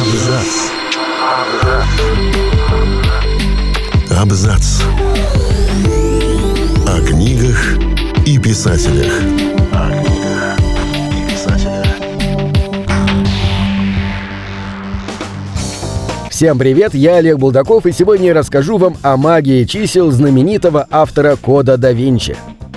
Абзац. Абзац. О книгах и писателях. Всем привет, я Олег Булдаков, и сегодня я расскажу вам о магии чисел знаменитого автора Кода да Винчи.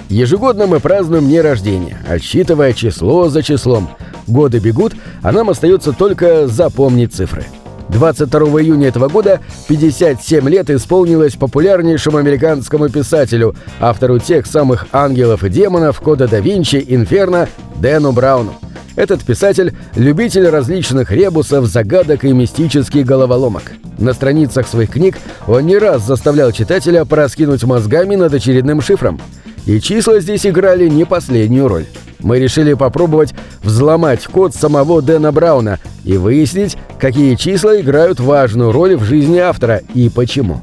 Ежегодно мы празднуем дни рождения, отсчитывая число за числом. Годы бегут, а нам остается только запомнить цифры. 22 июня этого года 57 лет исполнилось популярнейшему американскому писателю, автору тех самых «Ангелов и демонов», «Кода да Винчи», «Инферно» Дэну Брауну. Этот писатель – любитель различных ребусов, загадок и мистических головоломок. На страницах своих книг он не раз заставлял читателя пораскинуть мозгами над очередным шифром. И числа здесь играли не последнюю роль. Мы решили попробовать взломать код самого Дэна Брауна и выяснить, какие числа играют важную роль в жизни автора и почему.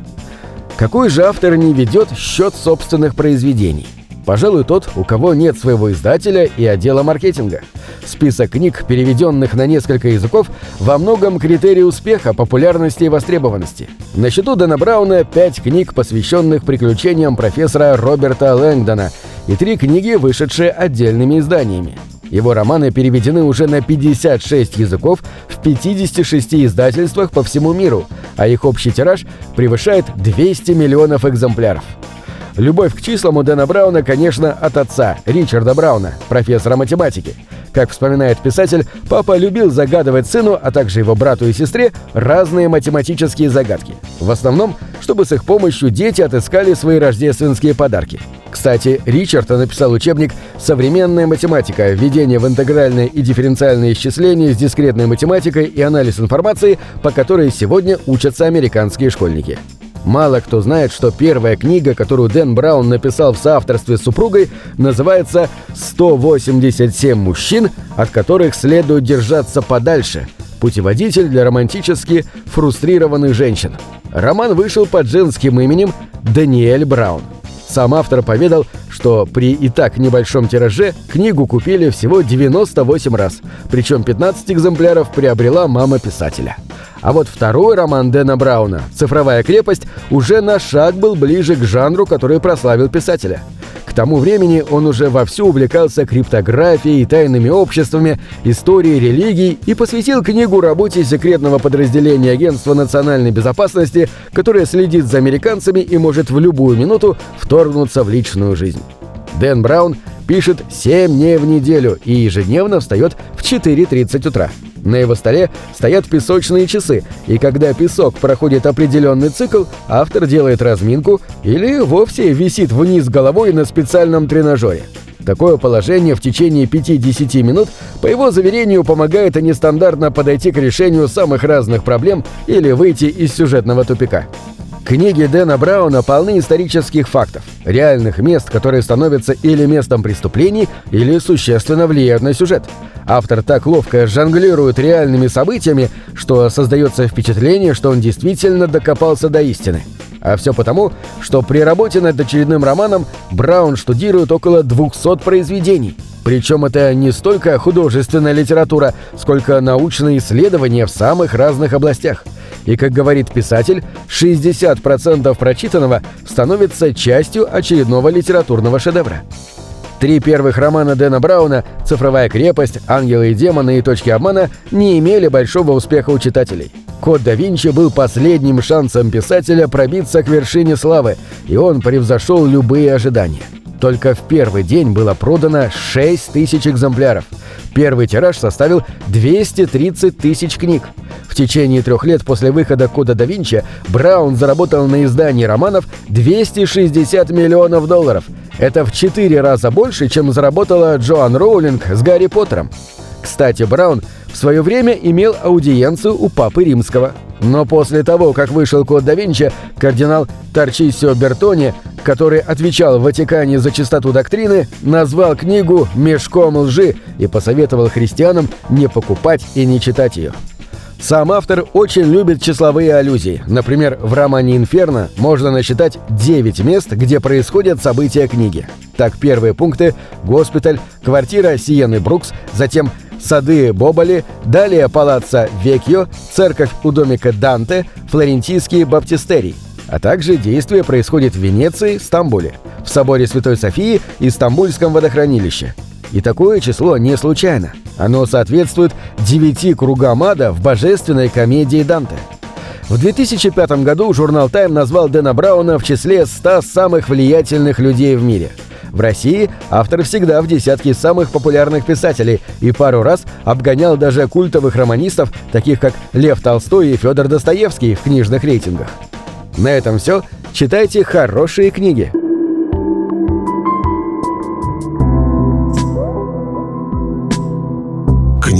Какой же автор не ведет счет собственных произведений? Пожалуй, тот, у кого нет своего издателя и отдела маркетинга. Список книг, переведенных на несколько языков, во многом критерий успеха, популярности и востребованности. На счету Дэна Брауна пять книг, посвященных приключениям профессора Роберта Лэнгдона, и три книги, вышедшие отдельными изданиями. Его романы переведены уже на 56 языков в 56 издательствах по всему миру, а их общий тираж превышает 200 миллионов экземпляров. Любовь к числам у Дэна Брауна, конечно, от отца, Ричарда Брауна, профессора математики. Как вспоминает писатель, папа любил загадывать сыну, а также его брату и сестре, разные математические загадки. В основном, чтобы с их помощью дети отыскали свои рождественские подарки. Кстати, Ричард написал учебник «Современная математика. Введение в интегральное и дифференциальное исчисление с дискретной математикой и анализ информации, по которой сегодня учатся американские школьники». Мало кто знает, что первая книга, которую Дэн Браун написал в соавторстве с супругой, называется «187 мужчин, от которых следует держаться подальше. Путеводитель для романтически фрустрированных женщин». Роман вышел под женским именем Даниэль Браун. Сам автор поведал, что при и так небольшом тираже книгу купили всего 98 раз, причем 15 экземпляров приобрела мама писателя. А вот второй роман Дэна Брауна «Цифровая крепость» уже на шаг был ближе к жанру, который прославил писателя. К тому времени он уже вовсю увлекался криптографией, тайными обществами, историей религий и посвятил книгу работе секретного подразделения Агентства национальной безопасности, которое следит за американцами и может в любую минуту вторгнуться в личную жизнь. Дэн Браун пишет 7 дней в неделю и ежедневно встает в 4.30 утра. На его столе стоят песочные часы, и когда песок проходит определенный цикл, автор делает разминку или вовсе висит вниз головой на специальном тренажере. Такое положение в течение 5-10 минут, по его заверению, помогает нестандартно подойти к решению самых разных проблем или выйти из сюжетного тупика. Книги Дэна Брауна полны исторических фактов, реальных мест, которые становятся или местом преступлений, или существенно влияют на сюжет. Автор так ловко жонглирует реальными событиями, что создается впечатление, что он действительно докопался до истины. А все потому, что при работе над очередным романом Браун штудирует около 200 произведений. Причем это не столько художественная литература, сколько научные исследования в самых разных областях. И, как говорит писатель, 60% прочитанного становится частью очередного литературного шедевра. Три первых романа Дэна Брауна «Цифровая крепость», «Ангелы и демоны» и «Точки обмана» не имели большого успеха у читателей. «Код да Винчи» был последним шансом писателя пробиться к вершине славы, и он превзошел любые ожидания. Только в первый день было продано 6 тысяч экземпляров. Первый тираж составил 230 тысяч книг. В течение трех лет после выхода «Кода да Винчи» Браун заработал на издании романов 260 миллионов долларов. Это в четыре раза больше, чем заработала Джоан Роулинг с Гарри Поттером. Кстати, Браун в свое время имел аудиенцию у Папы Римского. Но после того, как вышел Код да Винчи, кардинал Торчисио Бертони, который отвечал в Ватикане за чистоту доктрины, назвал книгу «Мешком лжи» и посоветовал христианам не покупать и не читать ее. Сам автор очень любит числовые аллюзии. Например, в романе «Инферно» можно насчитать 9 мест, где происходят события книги. Так, первые пункты – госпиталь, квартира Сиены Брукс, затем сады Боболи, далее палаца Векьо, церковь у домика Данте, флорентийский баптистерий. А также действие происходит в Венеции, Стамбуле, в соборе Святой Софии и Стамбульском водохранилище. И такое число не случайно. Оно соответствует девяти кругам ада в божественной комедии Данте. В 2005 году журнал Time назвал Дэна Брауна в числе 100 самых влиятельных людей в мире. В России автор всегда в десятке самых популярных писателей и пару раз обгонял даже культовых романистов, таких как Лев Толстой и Федор Достоевский в книжных рейтингах. На этом все. Читайте хорошие книги.